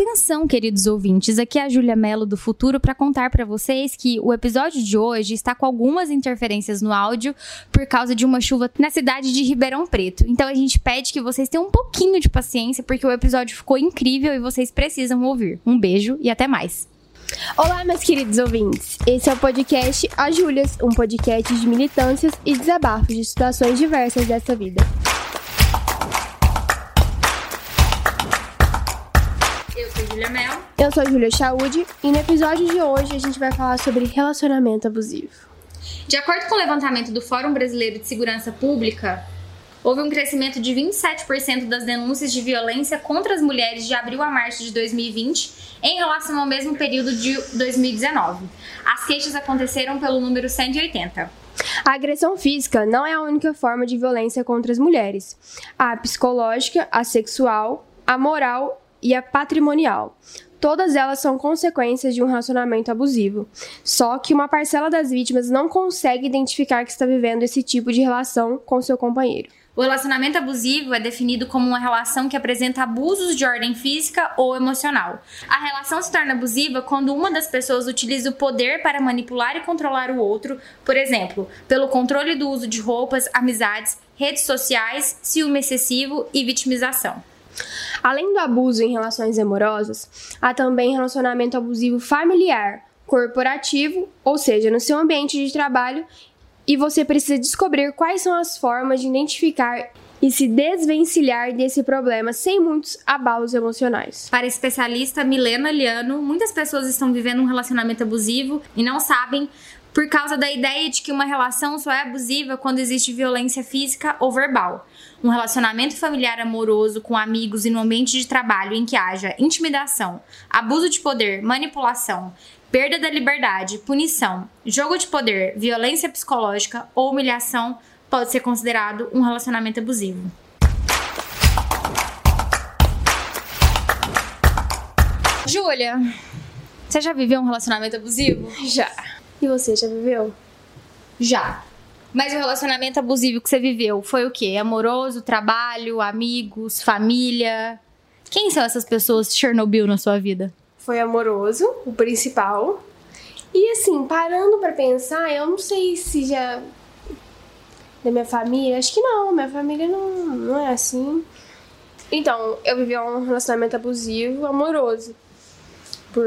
Atenção, queridos ouvintes, aqui é a Júlia Mello do Futuro para contar para vocês que o episódio de hoje está com algumas interferências no áudio por causa de uma chuva na cidade de Ribeirão Preto. Então a gente pede que vocês tenham um pouquinho de paciência porque o episódio ficou incrível e vocês precisam ouvir. Um beijo e até mais. Olá, meus queridos ouvintes. Esse é o podcast A Júlias, um podcast de militâncias e desabafos de situações diversas dessa vida. Júlia Mel. Eu sou a Júlia Chaude e no episódio de hoje a gente vai falar sobre relacionamento abusivo. De acordo com o levantamento do Fórum Brasileiro de Segurança Pública, houve um crescimento de 27% das denúncias de violência contra as mulheres de abril a março de 2020 em relação ao mesmo período de 2019. As queixas aconteceram pelo número 180. A agressão física não é a única forma de violência contra as mulheres. Há a psicológica, a sexual, a moral e a patrimonial. Todas elas são consequências de um relacionamento abusivo. Só que uma parcela das vítimas não consegue identificar que está vivendo esse tipo de relação com seu companheiro. O relacionamento abusivo é definido como uma relação que apresenta abusos de ordem física ou emocional. A relação se torna abusiva quando uma das pessoas utiliza o poder para manipular e controlar o outro, por exemplo, pelo controle do uso de roupas, amizades, redes sociais, ciúme excessivo e vitimização. Além do abuso em relações amorosas, há também relacionamento abusivo familiar, corporativo, ou seja, no seu ambiente de trabalho, e você precisa descobrir quais são as formas de identificar e se desvencilhar desse problema sem muitos abalos emocionais. Para a especialista Milena Liano, muitas pessoas estão vivendo um relacionamento abusivo e não sabem por causa da ideia de que uma relação só é abusiva quando existe violência física ou verbal. Um relacionamento familiar amoroso com amigos e no ambiente de trabalho em que haja intimidação, abuso de poder, manipulação, perda da liberdade, punição, jogo de poder, violência psicológica ou humilhação pode ser considerado um relacionamento abusivo. Júlia, você já viveu um relacionamento abusivo? Já. E você já viveu? Já. Mas o relacionamento abusivo que você viveu foi o quê? Amoroso, trabalho, amigos, família? Quem são essas pessoas de Chernobyl na sua vida? Foi amoroso, o principal. E assim, parando para pensar, eu não sei se já da minha família, acho que não, minha família não, não é assim. Então, eu vivi um relacionamento abusivo, amoroso, por,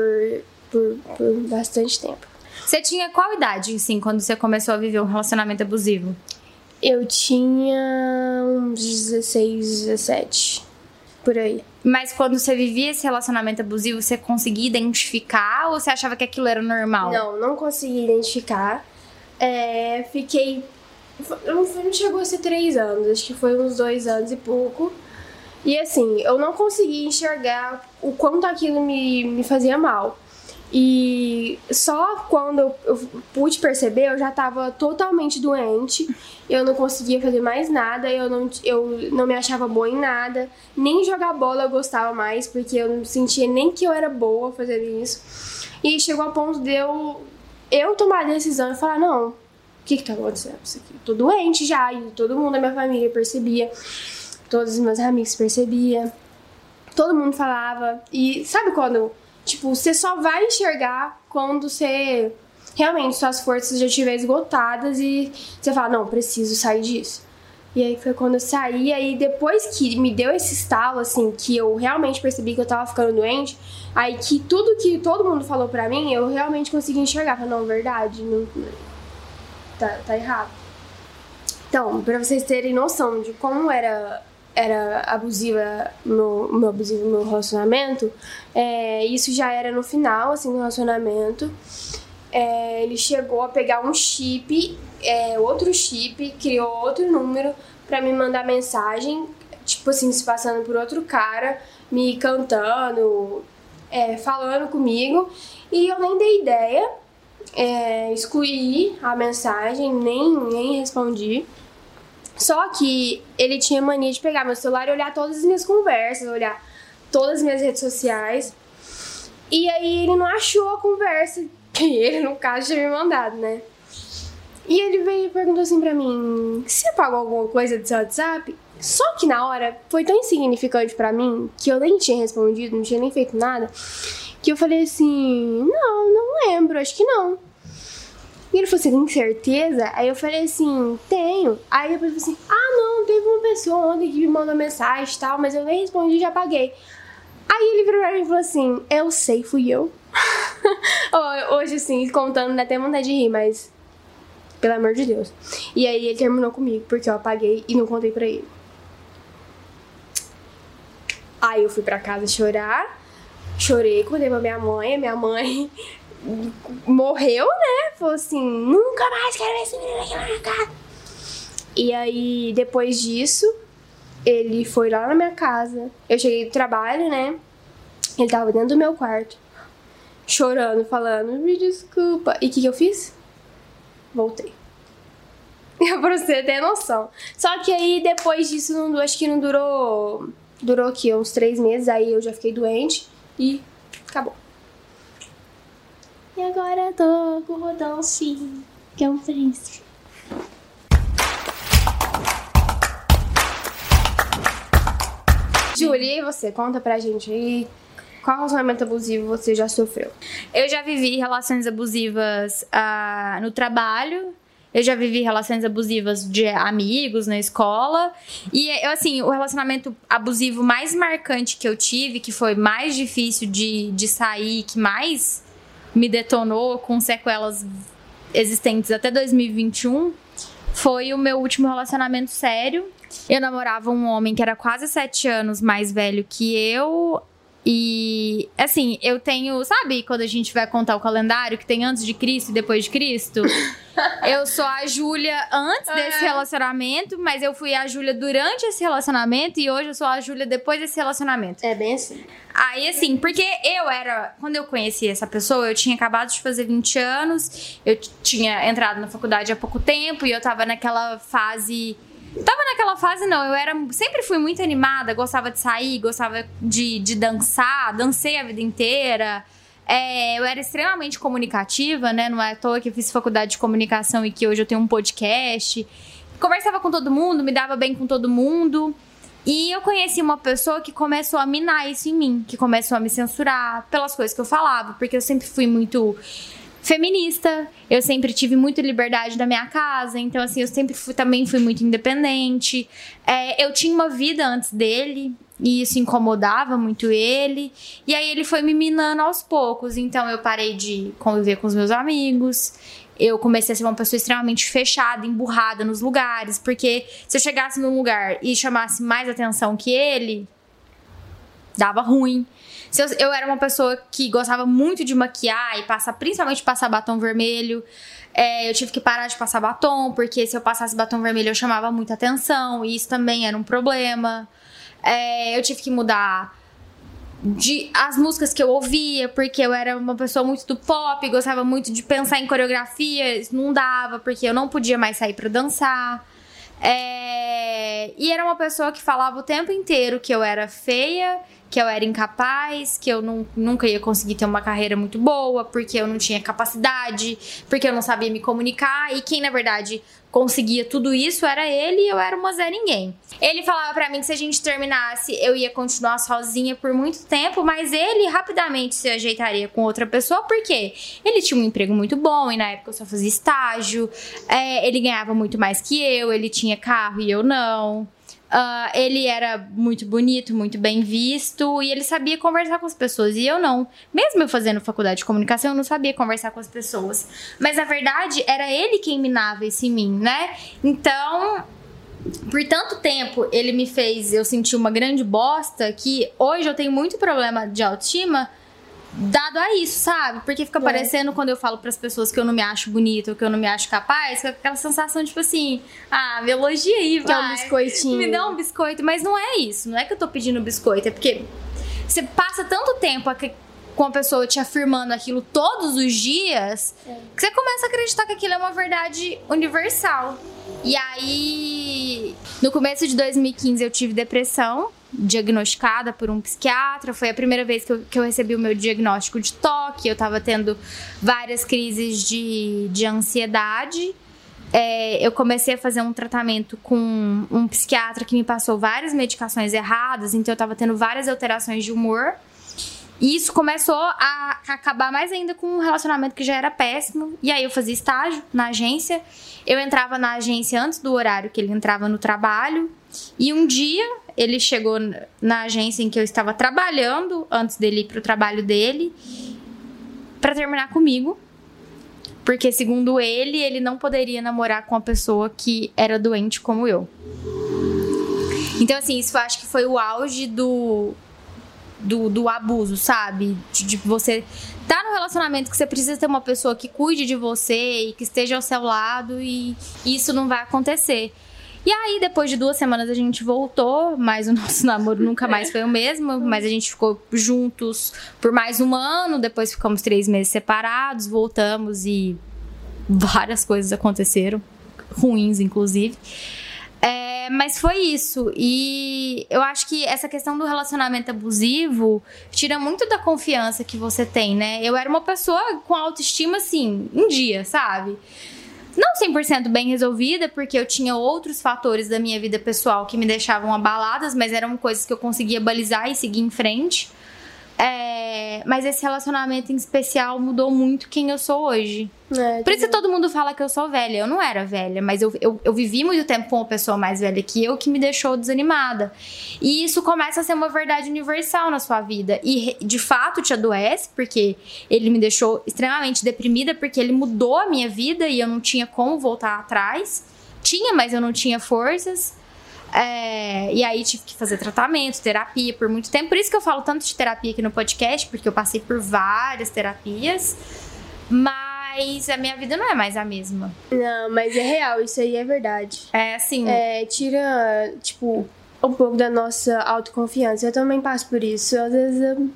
por, por bastante tempo. Você tinha qual idade, assim, quando você começou a viver um relacionamento abusivo? Eu tinha uns 16, 17, por aí. Mas quando você vivia esse relacionamento abusivo, você conseguia identificar ou você achava que aquilo era normal? Não, não consegui identificar. É, fiquei. Não, não chegou a ser três anos, acho que foi uns dois anos e pouco. E assim, eu não consegui enxergar o quanto aquilo me, me fazia mal. E só quando eu, eu pude perceber, eu já estava totalmente doente, eu não conseguia fazer mais nada, eu não, eu não me achava boa em nada, nem jogar bola eu gostava mais, porque eu não sentia nem que eu era boa fazendo isso. E chegou ao ponto de eu, eu tomar a decisão e falar: não, o que que tá acontecendo? Isso aqui? Eu tô doente já, e todo mundo da minha família percebia, todos os meus amigos percebiam, todo mundo falava. E sabe quando Tipo, você só vai enxergar quando você realmente suas forças já estiver esgotadas e você fala, não, preciso sair disso. E aí foi quando eu saí, aí depois que me deu esse estalo, assim, que eu realmente percebi que eu tava ficando doente, aí que tudo que todo mundo falou pra mim, eu realmente consegui enxergar. Falei, não, verdade, não, tá, tá errado. Então, pra vocês terem noção de como era era abusiva no meu abusivo no relacionamento, é, isso já era no final assim do relacionamento. É, ele chegou a pegar um chip, é, outro chip, criou outro número para me mandar mensagem, tipo assim, se passando por outro cara, me cantando, é, falando comigo, e eu nem dei ideia, é, excluí a mensagem, nem, nem respondi. Só que ele tinha mania de pegar meu celular e olhar todas as minhas conversas, olhar todas as minhas redes sociais. E aí ele não achou a conversa que ele, no caso, tinha me mandado, né? E ele veio e perguntou assim pra mim: Você apagou alguma coisa do seu WhatsApp? Só que na hora foi tão insignificante para mim que eu nem tinha respondido, não tinha nem feito nada, que eu falei assim: não, não lembro, acho que não. E ele falou assim: tem certeza? Aí eu falei assim: tenho. Aí depois eu falei assim: ah, não, teve uma pessoa ontem que me mandou mensagem e tal, mas eu nem respondi já apaguei. Aí ele virou pra mim e falou assim: eu sei, fui eu. Hoje, assim, contando, dá até vontade de rir, mas. Pelo amor de Deus. E aí ele terminou comigo, porque eu apaguei e não contei pra ele. Aí eu fui pra casa chorar. Chorei, contei pra minha mãe. Minha mãe morreu, né? Falou assim: nunca mais quero ver esse menino aqui na minha casa. E aí, depois disso, ele foi lá na minha casa. Eu cheguei do trabalho, né? Ele tava dentro do meu quarto, chorando, falando: me desculpa. E o que, que eu fiz? Voltei. pra você ter noção. Só que aí, depois disso, não, acho que não durou Durou aqui uns três meses, aí eu já fiquei doente e acabou. E agora eu tô com o Rodolfo, que é um príncipe. Júlia, e você? Conta pra gente aí qual relacionamento abusivo você já sofreu? Eu já vivi relações abusivas uh, no trabalho, eu já vivi relações abusivas de amigos na escola. E eu, assim, o relacionamento abusivo mais marcante que eu tive, que foi mais difícil de, de sair, que mais me detonou com sequelas existentes até 2021, foi o meu último relacionamento sério. Eu namorava um homem que era quase sete anos mais velho que eu. E, assim, eu tenho. Sabe quando a gente vai contar o calendário que tem antes de Cristo e depois de Cristo? eu sou a Júlia antes desse relacionamento, mas eu fui a Júlia durante esse relacionamento e hoje eu sou a Júlia depois desse relacionamento. É bem assim. Aí, assim, porque eu era. Quando eu conheci essa pessoa, eu tinha acabado de fazer 20 anos, eu tinha entrado na faculdade há pouco tempo e eu tava naquela fase Tava naquela fase, não. Eu era. Sempre fui muito animada, gostava de sair, gostava de, de dançar, dancei a vida inteira. É, eu era extremamente comunicativa, né? Não é à toa que eu fiz faculdade de comunicação e que hoje eu tenho um podcast. Conversava com todo mundo, me dava bem com todo mundo. E eu conheci uma pessoa que começou a minar isso em mim, que começou a me censurar pelas coisas que eu falava, porque eu sempre fui muito feminista. Eu sempre tive muita liberdade da minha casa, então assim, eu sempre fui, também fui muito independente. É, eu tinha uma vida antes dele e isso incomodava muito ele. E aí ele foi me minando aos poucos, então eu parei de conviver com os meus amigos. Eu comecei a ser uma pessoa extremamente fechada, emburrada nos lugares, porque se eu chegasse num lugar e chamasse mais atenção que ele, dava ruim. Se eu, eu era uma pessoa que gostava muito de maquiar e passar, principalmente passar batom vermelho. É, eu tive que parar de passar batom, porque se eu passasse batom vermelho eu chamava muita atenção, e isso também era um problema. É, eu tive que mudar de as músicas que eu ouvia, porque eu era uma pessoa muito do pop, gostava muito de pensar em coreografia, não dava, porque eu não podia mais sair para dançar. É, e era uma pessoa que falava o tempo inteiro que eu era feia, que eu era incapaz, que eu não, nunca ia conseguir ter uma carreira muito boa, porque eu não tinha capacidade, porque eu não sabia me comunicar. E quem, na verdade, conseguia tudo isso era ele e eu era uma Zé Ninguém. Ele falava para mim que se a gente terminasse, eu ia continuar sozinha por muito tempo, mas ele rapidamente se ajeitaria com outra pessoa, porque ele tinha um emprego muito bom e na época eu só fazia estágio, é, ele ganhava muito mais que eu, ele tinha carro e eu não. Uh, ele era muito bonito, muito bem visto e ele sabia conversar com as pessoas e eu não. Mesmo eu fazendo faculdade de comunicação, eu não sabia conversar com as pessoas. Mas na verdade era ele quem minava isso em mim, né? Então, por tanto tempo ele me fez eu sentir uma grande bosta que hoje eu tenho muito problema de autoestima dado a isso, sabe? Porque fica é. parecendo quando eu falo para as pessoas que eu não me acho bonita ou que eu não me acho capaz, aquela sensação tipo assim, ah, me elogia aí, vai. É um biscoitinho. Me dá um biscoito, mas não é isso, não é que eu tô pedindo biscoito, é porque você passa tanto tempo com a pessoa te afirmando aquilo todos os dias, é. que você começa a acreditar que aquilo é uma verdade universal. E aí, no começo de 2015 eu tive depressão, diagnosticada por um psiquiatra. Foi a primeira vez que eu, que eu recebi o meu diagnóstico de toque. Eu estava tendo várias crises de, de ansiedade. é, eu comecei a fazer um tratamento com um psiquiatra que me passou várias medicações erradas, então eu tava tendo várias alterações de humor. E isso começou a acabar mais ainda com um relacionamento que já era péssimo. E aí eu fazia estágio na agência. Eu entrava na agência antes do horário que ele entrava no trabalho. E um dia ele chegou na agência em que eu estava trabalhando, antes dele ir pro trabalho dele, para terminar comigo. Porque, segundo ele, ele não poderia namorar com uma pessoa que era doente como eu. Então, assim, isso eu acho que foi o auge do, do, do abuso, sabe? De, de, você tá no relacionamento que você precisa ter uma pessoa que cuide de você e que esteja ao seu lado e isso não vai acontecer. E aí, depois de duas semanas, a gente voltou, mas o nosso namoro nunca mais foi o mesmo. Mas a gente ficou juntos por mais um ano, depois ficamos três meses separados, voltamos e várias coisas aconteceram, ruins, inclusive. É, mas foi isso. E eu acho que essa questão do relacionamento abusivo tira muito da confiança que você tem, né? Eu era uma pessoa com autoestima, assim, um dia, sabe? Não 100% bem resolvida, porque eu tinha outros fatores da minha vida pessoal que me deixavam abaladas, mas eram coisas que eu conseguia balizar e seguir em frente. É, mas esse relacionamento em especial mudou muito quem eu sou hoje. É, Por isso que todo mundo fala que eu sou velha. Eu não era velha, mas eu, eu, eu, vivi muito tempo com uma pessoa mais velha que eu que me deixou desanimada. E isso começa a ser uma verdade universal na sua vida. E de fato te adoece, porque ele me deixou extremamente deprimida, porque ele mudou a minha vida e eu não tinha como voltar atrás. Tinha, mas eu não tinha forças. É, e aí tive que fazer tratamento, terapia por muito tempo. Por isso que eu falo tanto de terapia aqui no podcast, porque eu passei por várias terapias. Mas a minha vida não é mais a mesma. Não, mas é real, isso aí é verdade. É assim. É, tira, tipo, um pouco da nossa autoconfiança. Eu também passo por isso. Às vezes eu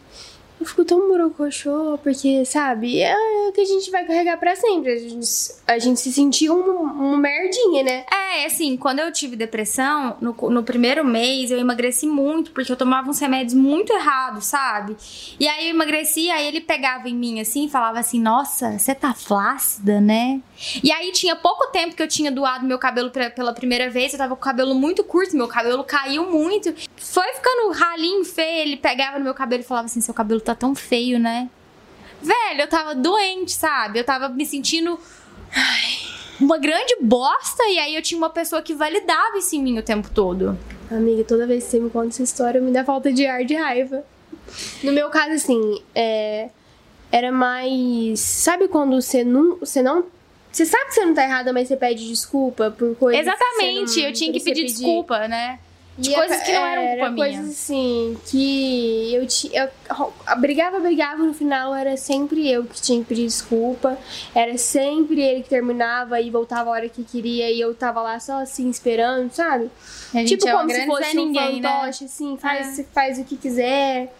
eu fico tão morocochô, porque, sabe, é o que a gente vai carregar para sempre. A gente, a gente se sentiu um, um merdinha, né? É, assim, quando eu tive depressão, no, no primeiro mês eu emagreci muito, porque eu tomava uns remédios muito errados, sabe? E aí eu emagreci, aí ele pegava em mim assim e falava assim: Nossa, você tá flácida, né? E aí tinha pouco tempo que eu tinha doado meu cabelo pra, pela primeira vez, eu tava com o cabelo muito curto, meu cabelo caiu muito. Foi ficando ralinho feio, ele pegava no meu cabelo e falava assim: Seu cabelo tá tão feio, né? Velho, eu tava doente, sabe? Eu tava me sentindo. Ai, uma grande bosta, e aí eu tinha uma pessoa que validava isso em mim o tempo todo. Amiga, toda vez que você me conta essa história, me dá falta de ar de raiva. No meu caso, assim, é, era mais. Sabe quando você não, você não você sabe que você não tá errada, mas você pede desculpa por coisas. Exatamente, não, eu tinha que pedir, pedir, desculpa, né? De e coisas que não eram culpa era minha. coisas assim, que eu, tinha, eu brigava, brigava, no final era sempre eu que tinha que pedir desculpa. Era sempre ele que terminava e voltava a hora que queria e eu tava lá só assim esperando, sabe? tipo é como se fosse um ninguém, né? fantoche, né? assim, faz, é. faz o que quiser.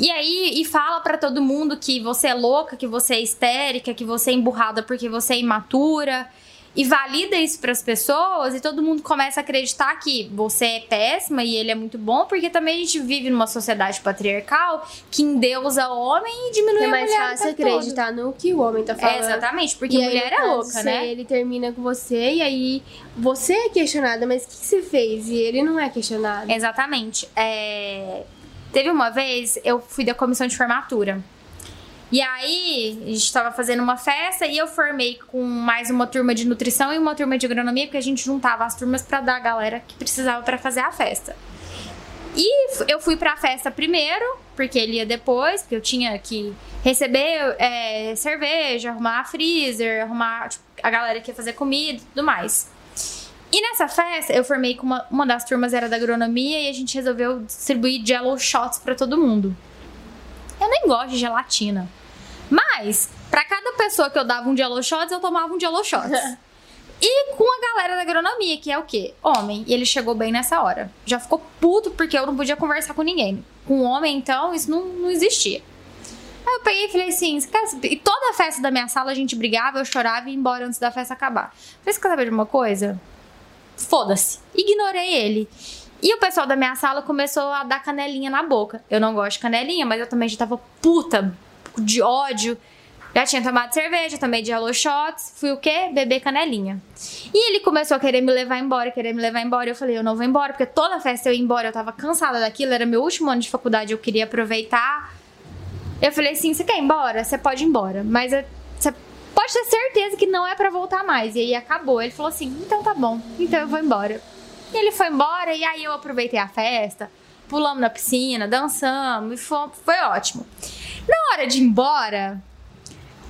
E aí, e fala para todo mundo que você é louca, que você é histérica, que você é emburrada porque você é imatura. E valida isso para as pessoas e todo mundo começa a acreditar que você é péssima e ele é muito bom, porque também a gente vive numa sociedade patriarcal que endeusa o homem e diminui é a mulher. É mais fácil acreditar todo. no que o homem tá falando. É, exatamente, porque e mulher aí, é louca, né? Ele termina com você e aí você é questionada, mas o que, que você fez? E ele não é questionado. Exatamente. É Teve uma vez, eu fui da comissão de formatura. E aí, a gente estava fazendo uma festa e eu formei com mais uma turma de nutrição e uma turma de agronomia, porque a gente juntava as turmas para dar a galera que precisava para fazer a festa. E eu fui pra festa primeiro, porque ele ia depois, porque eu tinha que receber é, cerveja, arrumar freezer, arrumar tipo, a galera que ia fazer comida e tudo mais. E nessa festa, eu formei com uma, uma das turmas era da agronomia e a gente resolveu distribuir jello shots para todo mundo. Eu nem gosto de gelatina. Mas, para cada pessoa que eu dava um jello shots, eu tomava um jello shots. e com a galera da agronomia, que é o quê? Homem. E ele chegou bem nessa hora. Já ficou puto porque eu não podia conversar com ninguém. Com homem, então, isso não, não existia. Aí eu peguei e falei assim: e toda a festa da minha sala a gente brigava, eu chorava e ia embora antes da festa acabar. Falei, você quer saber de uma coisa? foda-se. Ignorei ele. E o pessoal da minha sala começou a dar canelinha na boca. Eu não gosto de canelinha, mas eu também já tava puta de ódio. Já tinha tomado cerveja, tomei de hello shots, fui o quê? Beber canelinha. E ele começou a querer me levar embora, querer me levar embora. Eu falei, eu não vou embora, porque toda festa eu ia embora, eu tava cansada daquilo, era meu último ano de faculdade, eu queria aproveitar. Eu falei assim: você quer ir embora? Você pode ir embora, mas você pode ter certeza que não é para voltar mais. E aí acabou. Ele falou assim: então tá bom, então eu vou embora. E ele foi embora, e aí eu aproveitei a festa, pulamos na piscina, dançamos, e foi, foi ótimo. Na hora de ir embora,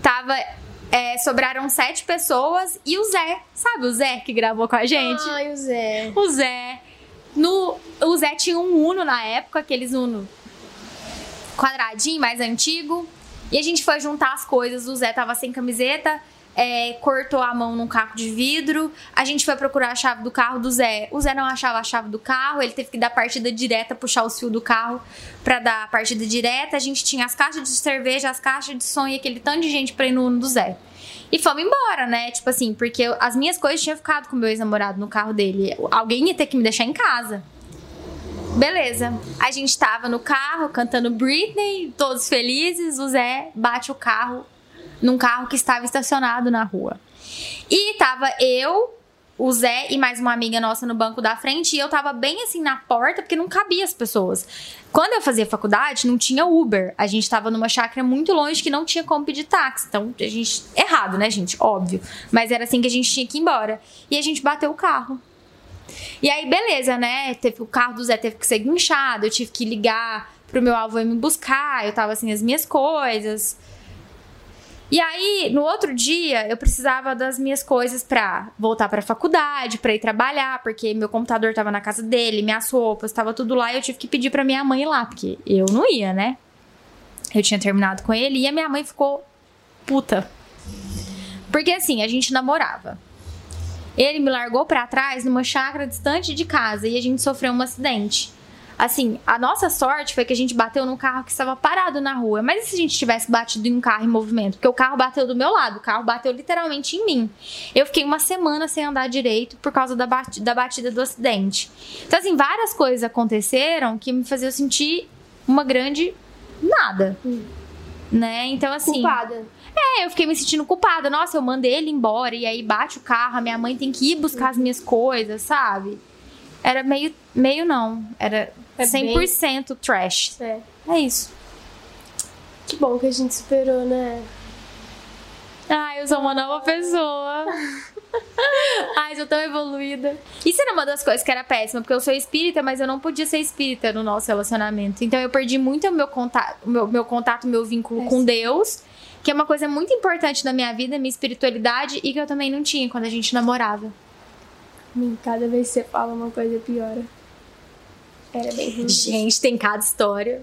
tava. É, sobraram sete pessoas e o Zé, sabe o Zé que gravou com a gente? Ai, o Zé. O Zé. No, o Zé tinha um Uno na época, aqueles Uno quadradinho, mais antigo. E a gente foi juntar as coisas. O Zé tava sem camiseta, é, cortou a mão num caco de vidro. A gente foi procurar a chave do carro do Zé. O Zé não achava a chave do carro, ele teve que dar partida direta, puxar o fio do carro para dar a partida direta. A gente tinha as caixas de cerveja, as caixas de som e aquele tanto de gente pra ir no do Zé. E fomos embora, né? Tipo assim, porque as minhas coisas tinham ficado com o meu ex-namorado no carro dele. Alguém ia ter que me deixar em casa. Beleza. A gente tava no carro cantando Britney, todos felizes. O Zé bate o carro num carro que estava estacionado na rua. E tava eu, o Zé e mais uma amiga nossa no banco da frente. E eu tava bem assim na porta, porque não cabia as pessoas. Quando eu fazia faculdade, não tinha Uber. A gente tava numa chácara muito longe que não tinha como pedir táxi. Então, a gente. Errado, né, gente? Óbvio. Mas era assim que a gente tinha que ir embora. E a gente bateu o carro. E aí, beleza, né? Teve, o carro do Zé teve que ser guinchado, eu tive que ligar pro meu avô me buscar, eu tava assim, as minhas coisas. E aí, no outro dia, eu precisava das minhas coisas pra voltar pra faculdade, pra ir trabalhar, porque meu computador tava na casa dele, minhas roupas, tava tudo lá, e eu tive que pedir pra minha mãe ir lá, porque eu não ia, né? Eu tinha terminado com ele e a minha mãe ficou puta. Porque assim, a gente namorava. Ele me largou para trás numa chácara distante de casa e a gente sofreu um acidente. Assim, a nossa sorte foi que a gente bateu num carro que estava parado na rua. Mas e se a gente tivesse batido em um carro em movimento? Porque o carro bateu do meu lado, o carro bateu literalmente em mim. Eu fiquei uma semana sem andar direito por causa da, bat da batida do acidente. Então, assim, várias coisas aconteceram que me faziam sentir uma grande nada. Hum. Né? Então, assim. Culpada. É, eu fiquei me sentindo culpada. Nossa, eu mandei ele embora e aí bate o carro, a minha mãe tem que ir buscar as minhas coisas, sabe? Era meio. Meio não. Era é 100% bem... trash. É. É isso. Que bom que a gente superou, né? Ai, eu sou uma nova pessoa. Ai, sou tão evoluída. Isso era uma das coisas que era péssima, porque eu sou espírita, mas eu não podia ser espírita no nosso relacionamento. Então eu perdi muito o meu contato, meu, meu contato, meu vínculo é com Deus que é uma coisa muito importante na minha vida, minha espiritualidade, e que eu também não tinha quando a gente namorava. Cada vez que você fala uma coisa piora. Era bem ruim. Gente, tem cada história.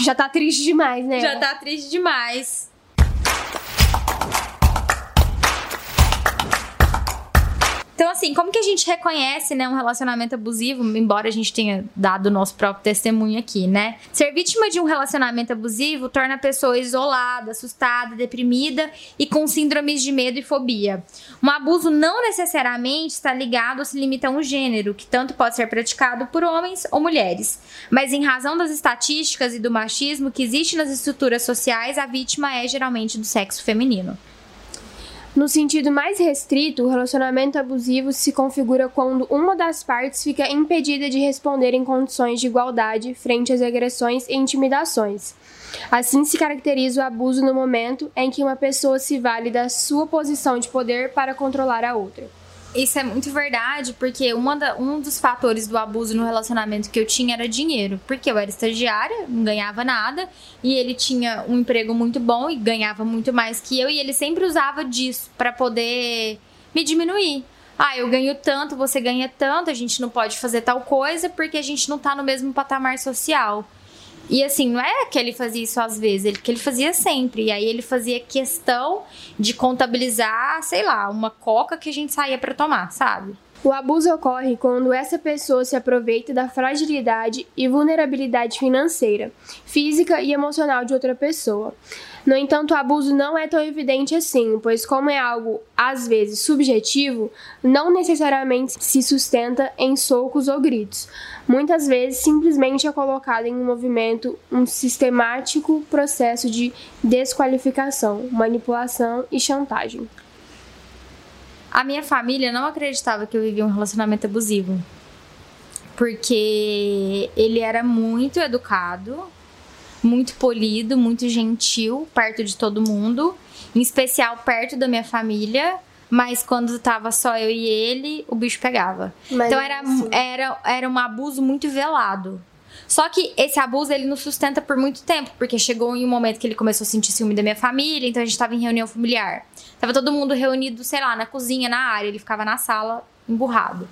Já tá triste demais, né? Já tá triste demais. Então, assim, como que a gente reconhece, né, um relacionamento abusivo, embora a gente tenha dado o nosso próprio testemunho aqui, né? Ser vítima de um relacionamento abusivo torna a pessoa isolada, assustada, deprimida e com síndromes de medo e fobia. Um abuso não necessariamente está ligado ou se limita a um gênero, que tanto pode ser praticado por homens ou mulheres. Mas em razão das estatísticas e do machismo que existe nas estruturas sociais, a vítima é geralmente do sexo feminino. No sentido mais restrito, o relacionamento abusivo se configura quando uma das partes fica impedida de responder em condições de igualdade frente às agressões e intimidações. Assim se caracteriza o abuso no momento em que uma pessoa se vale da sua posição de poder para controlar a outra. Isso é muito verdade, porque uma da, um dos fatores do abuso no relacionamento que eu tinha era dinheiro. Porque eu era estagiária, não ganhava nada, e ele tinha um emprego muito bom e ganhava muito mais que eu, e ele sempre usava disso para poder me diminuir. Ah, eu ganho tanto, você ganha tanto, a gente não pode fazer tal coisa porque a gente não tá no mesmo patamar social. E assim, não é que ele fazia isso às vezes, ele que ele fazia sempre. E aí ele fazia questão de contabilizar, sei lá, uma coca que a gente saía para tomar, sabe? O abuso ocorre quando essa pessoa se aproveita da fragilidade e vulnerabilidade financeira, física e emocional de outra pessoa. No entanto, o abuso não é tão evidente assim, pois, como é algo às vezes subjetivo, não necessariamente se sustenta em socos ou gritos. Muitas vezes, simplesmente é colocado em um movimento um sistemático processo de desqualificação, manipulação e chantagem. A minha família não acreditava que eu vivia um relacionamento abusivo. Porque ele era muito educado, muito polido, muito gentil, perto de todo mundo, em especial perto da minha família. Mas quando tava só eu e ele, o bicho pegava. Mas então era, assim- era, era um abuso muito velado. Só que esse abuso ele não sustenta por muito tempo, porque chegou em um momento que ele começou a sentir ciúme da minha família, então a gente tava em reunião familiar. Tava todo mundo reunido, sei lá, na cozinha, na área, ele ficava na sala, emburrado.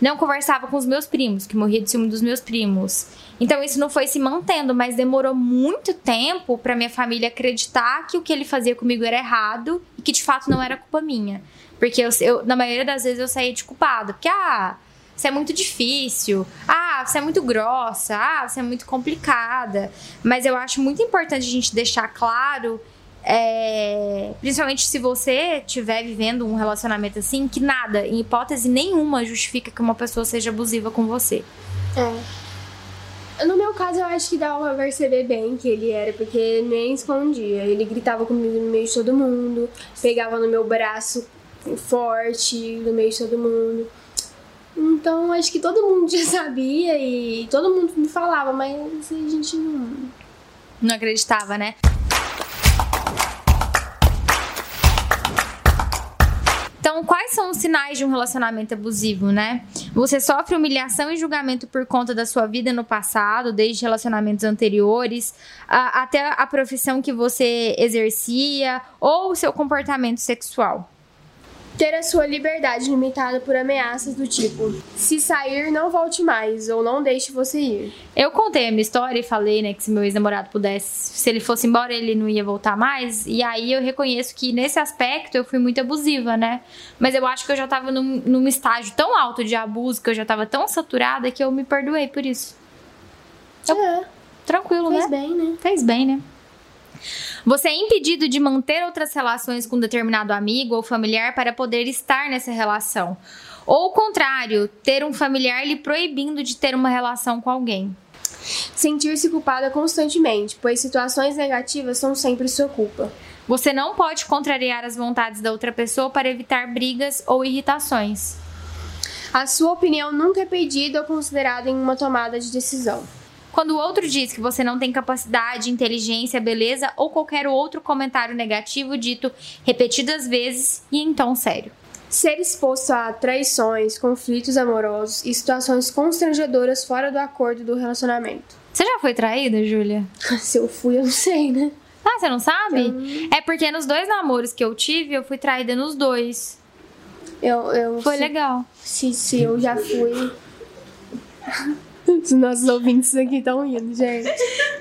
Não conversava com os meus primos, que morria de ciúme dos meus primos. Então isso não foi se mantendo, mas demorou muito tempo pra minha família acreditar que o que ele fazia comigo era errado e que de fato não era culpa minha. Porque eu, eu- na maioria das vezes eu saía de culpada. Porque, ah, você é muito difícil. Ah, você é muito grossa. Ah, você é muito complicada. Mas eu acho muito importante a gente deixar claro, é, principalmente se você estiver vivendo um relacionamento assim, que nada, em hipótese nenhuma, justifica que uma pessoa seja abusiva com você. É. No meu caso, eu acho que dava pra perceber bem que ele era, porque nem escondia. Ele gritava comigo no meio de todo mundo, pegava no meu braço forte no meio de todo mundo. Então, acho que todo mundo já sabia e todo mundo me falava, mas a gente não. Não acreditava, né? Então, quais são os sinais de um relacionamento abusivo, né? Você sofre humilhação e julgamento por conta da sua vida no passado, desde relacionamentos anteriores, a- até a profissão que você exercia ou o seu comportamento sexual. Ter a sua liberdade limitada por ameaças do tipo: se sair, não volte mais, ou não deixe você ir. Eu contei a minha história e falei, né, que se meu ex-namorado pudesse, se ele fosse embora, ele não ia voltar mais. E aí eu reconheço que nesse aspecto eu fui muito abusiva, né? Mas eu acho que eu já tava num, num estágio tão alto de abuso, que eu já tava tão saturada que eu me perdoei por isso. É, Tranquilo, fez né? bem, né? Fez bem, né? Você é impedido de manter outras relações com determinado amigo ou familiar para poder estar nessa relação. Ou o contrário, ter um familiar lhe proibindo de ter uma relação com alguém. Sentir-se culpada constantemente, pois situações negativas são sempre sua culpa. Você não pode contrariar as vontades da outra pessoa para evitar brigas ou irritações. A sua opinião nunca é pedida ou considerada em uma tomada de decisão. Quando o outro diz que você não tem capacidade, inteligência, beleza ou qualquer outro comentário negativo dito repetidas vezes e em tom sério. Ser exposto a traições, conflitos amorosos e situações constrangedoras fora do acordo do relacionamento. Você já foi traída, Júlia? Se eu fui, eu não sei, né? Ah, você não sabe? É porque nos dois namoros que eu tive, eu fui traída nos dois. Eu, eu Foi se, legal. Se, se eu já fui. Os nossos ouvintes aqui estão rindo, gente.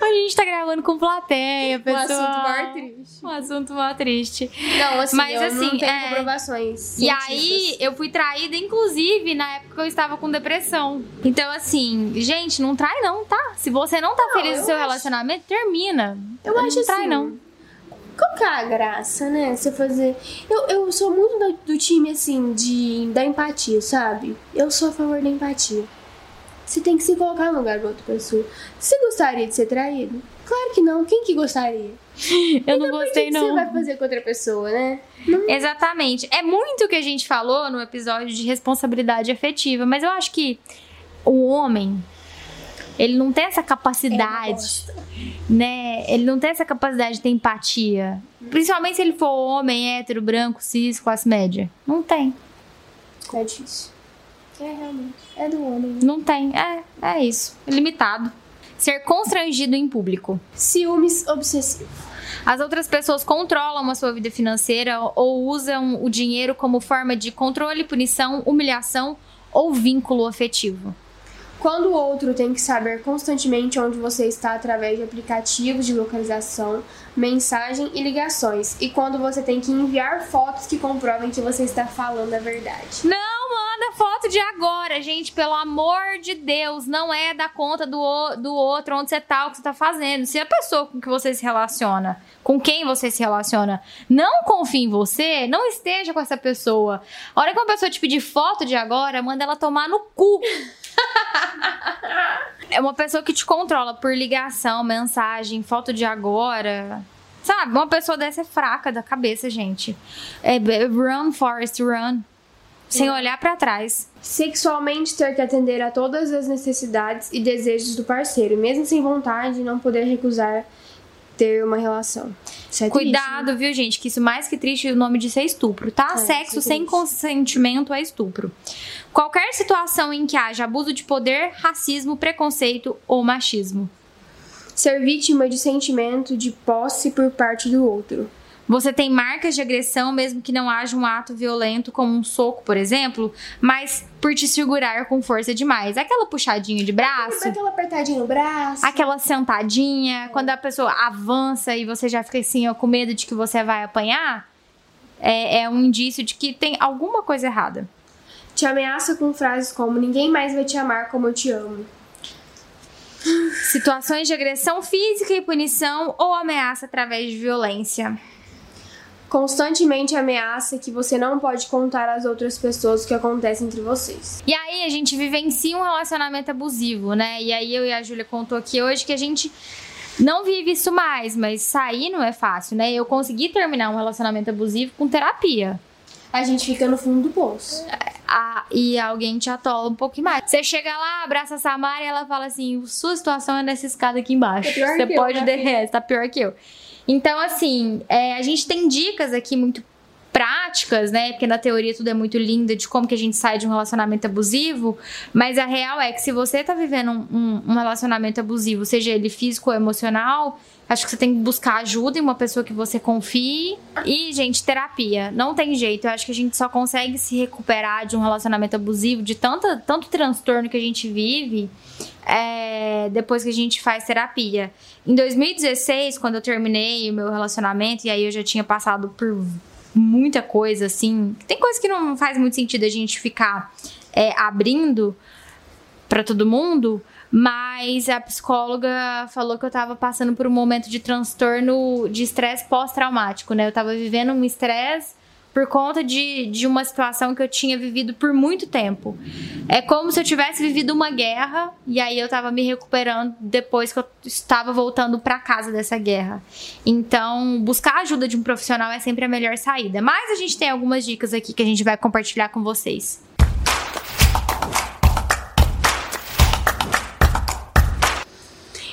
A gente tá gravando com plateia, Um pessoal. assunto mais triste. Um assunto mó triste. Não, assim, Mas, eu assim, não tenho é. comprovações. E aí, eu fui traída, inclusive, na época que eu estava com depressão. Então, assim, gente, não trai não, tá? Se você não tá Não, feliz no eu seu acho- relacionamento, termina. Eu não acho trai assim. não. Qual que é a graça, né? Você fazer. Eu, eu sou muito do, do time, assim, de, da empatia, sabe? Eu sou a favor da empatia. Você tem que se colocar no lugar da outra pessoa. Você gostaria de ser traído? Claro que não. Quem que gostaria? Eu não Por que gostei, que não. você vai fazer com outra pessoa, né? Não Exatamente. É muito o que a gente falou no episódio de responsabilidade afetiva, mas eu acho que o homem, ele não tem essa é capacidade, né? Ele não tem essa capacidade de ter empatia. Principalmente se ele for homem, hétero, branco, cis, classe média. Não tem. É difícil. É, realmente. É do homem. né? Não tem. É, é isso. É limitado. Ser constrangido em público. Ciúmes obsessivo. As outras pessoas controlam a sua vida financeira ou usam o dinheiro como forma de controle, punição, humilhação ou vínculo afetivo. Quando o outro tem que saber constantemente onde você está através de aplicativos de localização, mensagem e ligações. E quando você tem que enviar fotos que comprovem que você está falando a verdade. Não manda foto de agora, gente, pelo amor de Deus, não é da conta do, do outro, onde você tá, o que você tá fazendo. Se a pessoa com que você se relaciona, com quem você se relaciona, não confia em você, não esteja com essa pessoa. A hora que uma pessoa te pedir foto de agora, manda ela tomar no cu. é uma pessoa que te controla por ligação, mensagem, foto de agora. Sabe? Uma pessoa dessa é fraca da cabeça, gente. É, run, Forest, run. Sem é. olhar para trás. Sexualmente ter que atender a todas as necessidades e desejos do parceiro, mesmo sem vontade, não poder recusar ter uma relação. É Cuidado, triste, né? viu, gente? Que isso mais que triste, o nome disso é estupro, tá? É, Sexo é sem consentimento é estupro. Qualquer situação em que haja abuso de poder, racismo, preconceito ou machismo. Ser vítima de sentimento de posse por parte do outro. Você tem marcas de agressão, mesmo que não haja um ato violento, como um soco, por exemplo, mas por te segurar com força demais. Aquela puxadinha de braço. Aquela apertadinha no braço. Aquela sentadinha. É. Quando a pessoa avança e você já fica assim, ó, com medo de que você vai apanhar, é, é um indício de que tem alguma coisa errada. Te ameaça com frases como: Ninguém mais vai te amar como eu te amo. Situações de agressão física e punição ou ameaça através de violência constantemente ameaça que você não pode contar às outras pessoas o que acontece entre vocês. E aí a gente vivencia um relacionamento abusivo, né? E aí eu e a Júlia contou aqui hoje que a gente não vive isso mais, mas sair não é fácil, né? Eu consegui terminar um relacionamento abusivo com terapia. A gente fica no fundo do poço. Ah, e alguém te atola um pouquinho mais. Você chega lá, abraça a Samara e ela fala assim: sua situação é nessa escada aqui embaixo. Tá Você pode derreter, tá pior que eu. Então, assim, é, a gente tem dicas aqui muito práticas, né? Porque na teoria tudo é muito lindo de como que a gente sai de um relacionamento abusivo, mas a real é que se você tá vivendo um, um, um relacionamento abusivo, seja ele físico ou emocional, acho que você tem que buscar ajuda em uma pessoa que você confie. E, gente, terapia. Não tem jeito. Eu acho que a gente só consegue se recuperar de um relacionamento abusivo, de tanta, tanto transtorno que a gente vive é, depois que a gente faz terapia. Em 2016, quando eu terminei o meu relacionamento, e aí eu já tinha passado por muita coisa, assim. Tem coisa que não faz muito sentido a gente ficar é, abrindo para todo mundo, mas a psicóloga falou que eu tava passando por um momento de transtorno de estresse pós-traumático, né? Eu tava vivendo um estresse por conta de, de uma situação que eu tinha vivido por muito tempo. É como se eu tivesse vivido uma guerra e aí eu estava me recuperando depois que eu estava voltando para casa dessa guerra. Então, buscar a ajuda de um profissional é sempre a melhor saída. Mas a gente tem algumas dicas aqui que a gente vai compartilhar com vocês.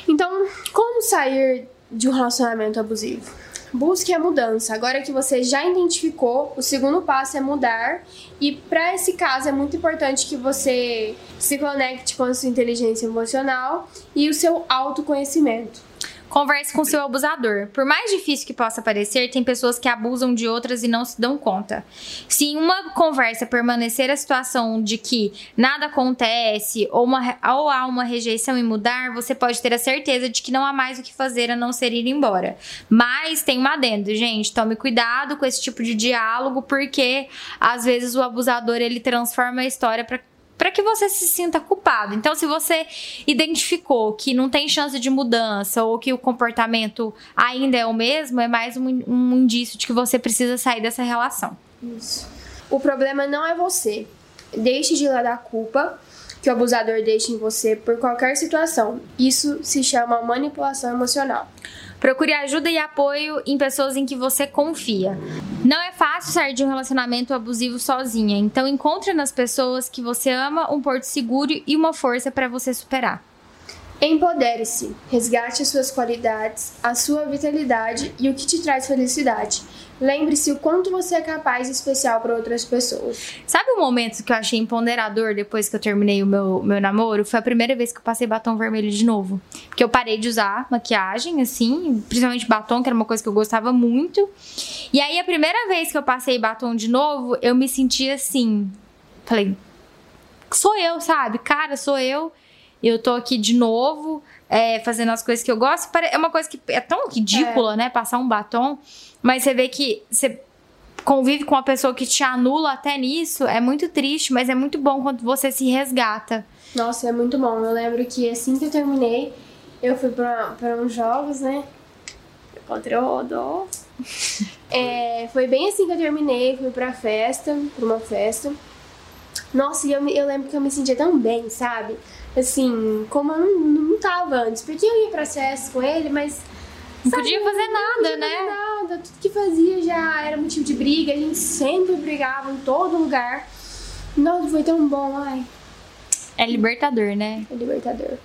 Então, como sair de um relacionamento abusivo? Busque a mudança. Agora que você já identificou, o segundo passo é mudar. E para esse caso é muito importante que você se conecte com a sua inteligência emocional e o seu autoconhecimento. Converse com seu abusador. Por mais difícil que possa parecer, tem pessoas que abusam de outras e não se dão conta. Se em uma conversa permanecer a situação de que nada acontece ou, uma, ou há uma rejeição em mudar, você pode ter a certeza de que não há mais o que fazer a não ser ir embora. Mas tem um adendo, gente. Tome cuidado com esse tipo de diálogo, porque às vezes o abusador ele transforma a história para para que você se sinta culpado. Então, se você identificou que não tem chance de mudança ou que o comportamento ainda é o mesmo, é mais um, um indício de que você precisa sair dessa relação. Isso. O problema não é você. Deixe de lado a culpa que o abusador deixa em você por qualquer situação. Isso se chama manipulação emocional. Procure ajuda e apoio em pessoas em que você confia. Não é fácil sair de um relacionamento abusivo sozinha, então encontre nas pessoas que você ama um porto seguro e uma força para você superar. Empodere-se, resgate as suas qualidades, a sua vitalidade e o que te traz felicidade. Lembre-se o quanto você é capaz e especial para outras pessoas. Sabe o momento que eu achei empoderador depois que eu terminei o meu, meu namoro? Foi a primeira vez que eu passei batom vermelho de novo. Porque eu parei de usar maquiagem, assim, principalmente batom, que era uma coisa que eu gostava muito. E aí, a primeira vez que eu passei batom de novo, eu me senti assim. Falei, sou eu, sabe? Cara, sou eu. Eu tô aqui de novo, é, fazendo as coisas que eu gosto. É uma coisa que é tão ridícula, é. né? Passar um batom. Mas você vê que você convive com uma pessoa que te anula até nisso, é muito triste, mas é muito bom quando você se resgata. Nossa, é muito bom. Eu lembro que assim que eu terminei, eu fui pra, pra uns jogos, né? Contra o Rodó. É, foi bem assim que eu terminei, fui pra festa, pra uma festa. Nossa, e eu, eu lembro que eu me sentia tão bem, sabe? Assim, como eu não, não tava antes. Porque eu ia pra festas com ele, mas. Não sabe, podia fazer não nada, podia né? fazer nada. Tudo que fazia já era motivo de briga. A gente sempre brigava em todo lugar. Nossa, foi tão bom, ai. É libertador, né? É libertador.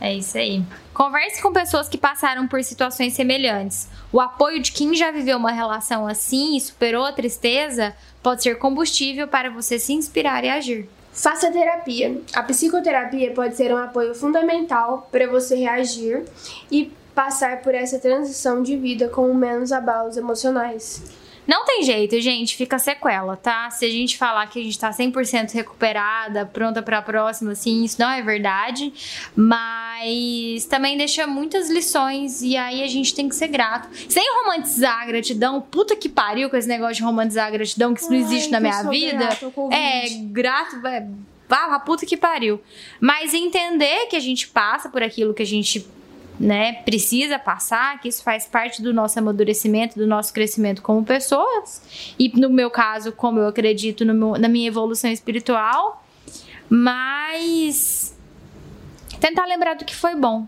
É isso aí. Converse com pessoas que passaram por situações semelhantes. O apoio de quem já viveu uma relação assim e superou a tristeza pode ser combustível para você se inspirar e agir. Faça terapia. A psicoterapia pode ser um apoio fundamental para você reagir e passar por essa transição de vida com menos abalos emocionais. Não tem jeito, gente, fica sequela, tá? Se a gente falar que a gente tá 100% recuperada, pronta pra próxima, assim, isso não é verdade. Mas também deixa muitas lições e aí a gente tem que ser grato. Sem romantizar a gratidão, puta que pariu com esse negócio de romantizar a gratidão, que isso não Ai, existe na minha vida. ao Covid. É, grato, é, vá puta que pariu. Mas entender que a gente passa por aquilo que a gente né, precisa passar, que isso faz parte do nosso amadurecimento, do nosso crescimento como pessoas. E no meu caso, como eu acredito meu- na minha evolução espiritual, mas tentar lembrar do que foi bom.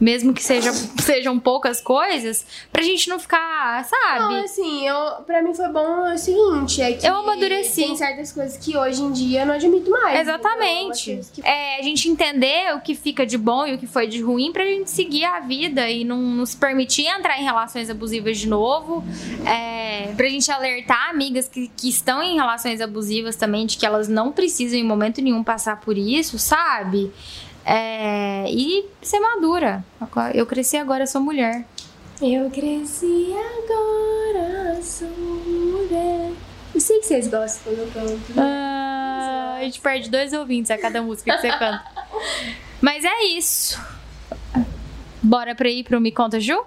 Mesmo que seja, sejam poucas coisas, pra gente não ficar, sabe? Não, assim, eu, pra mim foi bom o seguinte, é que Eu amadureci. tem certas coisas que hoje em dia eu não admito mais. Exatamente. Então, que- É, a gente entender o que fica de bom e o que foi de ruim pra gente seguir a vida e não nos permitir entrar em relações abusivas de novo. É, pra gente alertar amigas que, que estão em relações abusivas também de que elas não precisam em momento nenhum passar por isso, sabe? É, e ser madura. Eu cresci agora, sou mulher. Eu cresci agora, sou mulher. Eu sei que vocês gostam quando eu canto. né? Ah, a gente perde dois ouvintes a cada música que você canta. Mas é isso. Bora pra ir pro Me Conta Ju?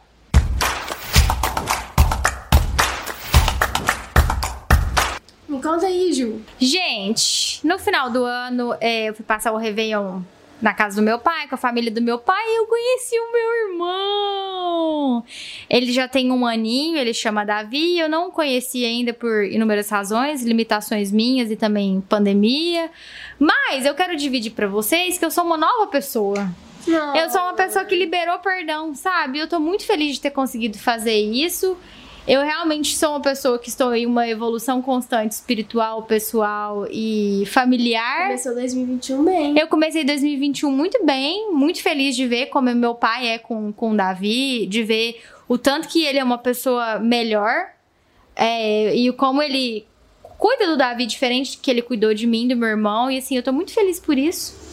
Me conta aí, Ju. Gente, no final do ano é, eu fui passar o Réveillon na casa do meu pai, com a família do meu pai, eu conheci o meu irmão. Ele já tem um aninho, ele chama Davi, eu não conheci ainda por inúmeras razões, limitações minhas e também pandemia. Mas eu quero dividir pra vocês que eu sou uma nova pessoa. Eu sou uma pessoa que liberou perdão, sabe? Eu tô muito feliz de ter conseguido fazer isso. Eu realmente sou uma pessoa que estou em uma evolução constante espiritual, pessoal e familiar. Começou 2021 bem. Eu comecei 2021 muito bem, muito feliz de ver como meu pai é com, com o Davi, de ver o tanto que ele é uma pessoa melhor é, e o como ele cuida do Davi diferente que ele cuidou de mim, do meu irmão. E assim, eu tô muito feliz por isso.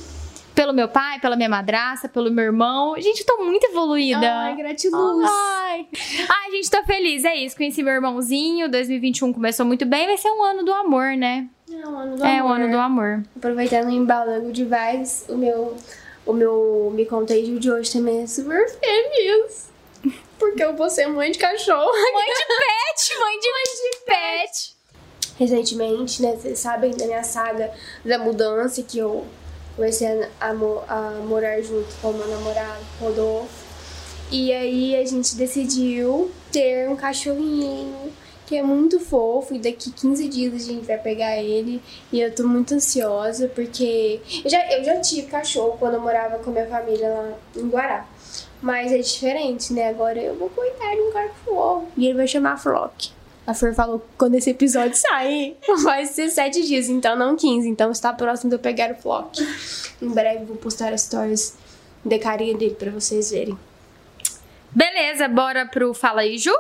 Pelo meu pai, pela minha madraça, pelo meu irmão. Gente, eu tô muito evoluída. Ai, gratiluz. Ai. Ai, gente, tô feliz. É isso. Conheci meu irmãozinho. 2021 começou muito bem. Vai ser um ano do amor, né? É o ano do É amor. o ano do amor. Aproveitando o embalo de vibes, o meu, o meu Me Ju de hoje também é super feliz. Porque eu vou ser mãe de cachorro. Mãe de pet, mãe de, pet. Recentemente, né, vocês sabem da minha saga da mudança que eu comecei a, a mo- a morar junto com o meu namorado, Rodolfo. E aí a gente decidiu ter um cachorrinho que é muito fofo e daqui 15 dias a gente vai pegar ele e eu tô muito ansiosa porque eu já, eu já tive cachorro quando eu morava com minha família lá em Guará. Mas é diferente, né? Agora eu vou cuidar de um cachorro e ele vai chamar Flock. A Fer falou quando esse episódio sair, vai ser 7 dias, então não 15. Então está próximo de eu pegar o Flock. Em breve vou postar as stories da carinha dele pra vocês verem. Beleza, bora pro Fala aí, Ju?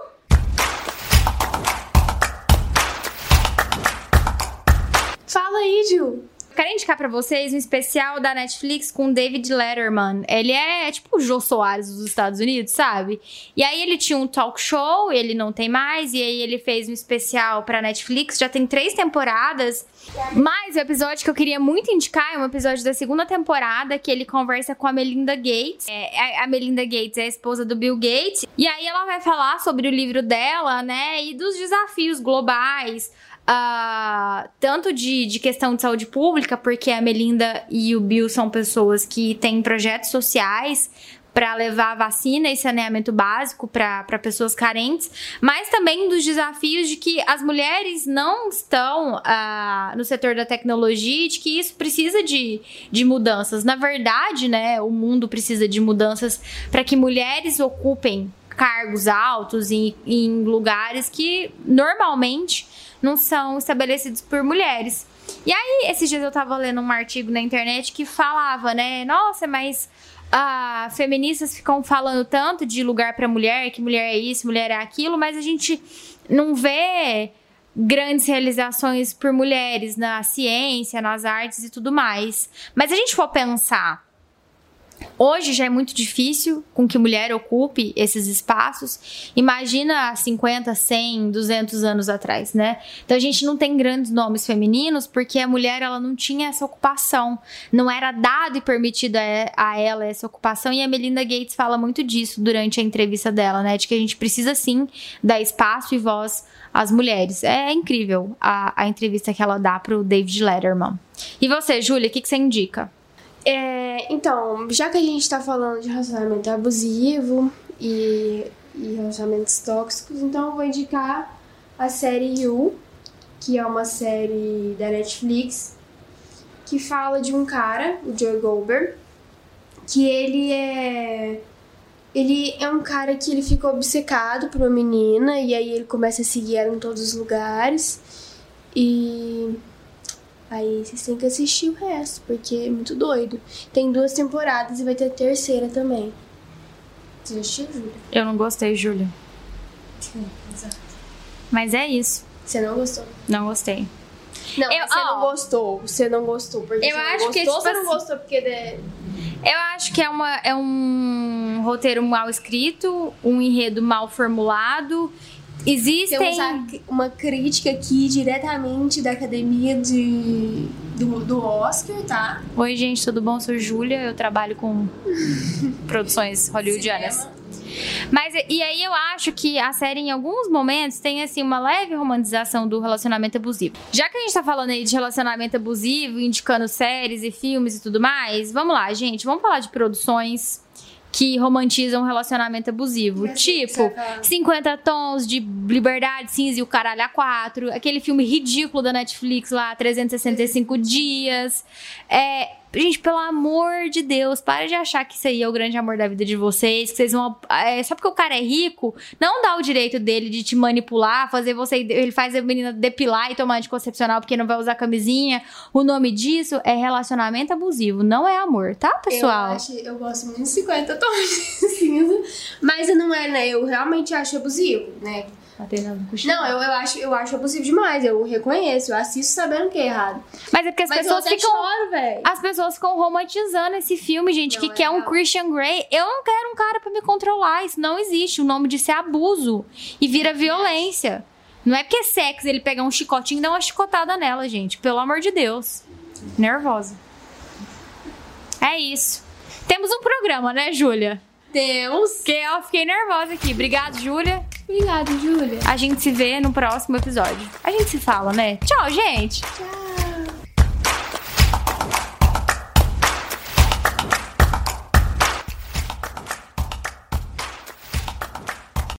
Fala aí, Ju! Quero indicar para vocês um especial da Netflix com David Letterman. Ele é, é tipo o Jô Soares dos Estados Unidos, sabe? E aí ele tinha um talk show, ele não tem mais, e aí ele fez um especial pra Netflix, já tem três temporadas. Mas o episódio que eu queria muito indicar é um episódio da segunda temporada que ele conversa com a Melinda Gates. É, a Melinda Gates é a esposa do Bill Gates. E aí ela vai falar sobre o livro dela, né? E dos desafios globais. Uh, tanto de, de questão de saúde pública, porque a Melinda e o Bill são pessoas que têm projetos sociais para levar vacina e saneamento básico para pessoas carentes, mas também dos desafios de que as mulheres não estão uh, no setor da tecnologia e de que isso precisa de, de mudanças. Na verdade, né, o mundo precisa de mudanças para que mulheres ocupem cargos altos em, em lugares que normalmente não são estabelecidos por mulheres. E aí, esses dias eu tava lendo um artigo na internet que falava, né? Nossa, mas ah, feministas ficam falando tanto de lugar para mulher, que mulher é isso, mulher é aquilo, mas a gente não vê grandes realizações por mulheres na ciência, nas artes e tudo mais. Mas a gente for pensar Hoje já é muito difícil com que mulher ocupe esses espaços. Imagina 50, 100, 200 anos atrás, né? Então a gente não tem grandes nomes femininos porque a mulher ela não tinha essa ocupação, não era dado e permitido a ela essa ocupação. E a Melinda Gates fala muito disso durante a entrevista dela, né? De que a gente precisa sim dar espaço e voz às mulheres. É incrível a, a entrevista que ela dá pro David Letterman. E você, Júlia, o que, que você indica? É, então, já que a gente tá falando de relacionamento abusivo e, e relacionamentos tóxicos, então eu vou indicar a série You, que é uma série da Netflix, que fala de um cara, o Joe Goldberg, que ele é ele é um cara que ele fica obcecado por uma menina e aí ele começa a seguir ela em todos os lugares e Aí vocês têm que assistir o resto, porque é muito doido. Tem duas temporadas e vai ter a terceira também. Você assistiu, Júlia? Eu não gostei, Júlia. Exato. Mas é isso. Você não gostou? Não gostei. Não, eu, você não gostou. Você não gostou. Porque eu acho que gostou, você não tipo gostou porque. De... Eu acho que é, uma, é um roteiro mal escrito, um enredo mal formulado Existem. Temos uma crítica aqui diretamente da academia de, do, do Oscar, tá? Oi, gente, tudo bom? Sou Júlia, eu trabalho com produções hollywoodianas. Mas e aí eu acho que a série em alguns momentos tem assim uma leve romantização do relacionamento abusivo. Já que a gente tá falando aí de relacionamento abusivo, indicando séries e filmes e tudo mais, vamos lá, gente, vamos falar de produções que romantizam um relacionamento abusivo. tipo, 50 tons de liberdade cinza e o caralho a quatro. Aquele filme ridículo da Netflix lá, 365 dias. É Gente, pelo amor de Deus, para de achar que isso aí é o grande amor da vida de vocês, que vocês vão. É, só porque o cara é rico, não dá o direito dele de te manipular, fazer você. Ele faz a menina depilar e tomar anticoncepcional porque não vai usar camisinha. O nome disso é relacionamento abusivo, não é amor, tá, pessoal? Eu, acho, eu gosto muito de 50 tons de cinza, mas não é, né? Eu realmente acho abusivo, né? Não, eu, eu, acho, eu acho abusivo demais. Eu reconheço, eu assisto sabendo que é errado. Mas é porque as Mas pessoas ficam. Choro, as pessoas ficam romantizando esse filme, gente, não que é quer um Christian Grey. Eu não quero um cara para me controlar. Isso não existe. O nome disso é abuso. E vira violência. Não é porque é sexo ele pegar um chicotinho e dar uma chicotada nela, gente. Pelo amor de Deus. Nervosa. É isso. Temos um programa, né, Júlia? Temos. Que eu fiquei nervosa aqui. Obrigada, Júlia. Obrigada, Júlia. A gente se vê no próximo episódio. A gente se fala, né? Tchau, gente. Tchau.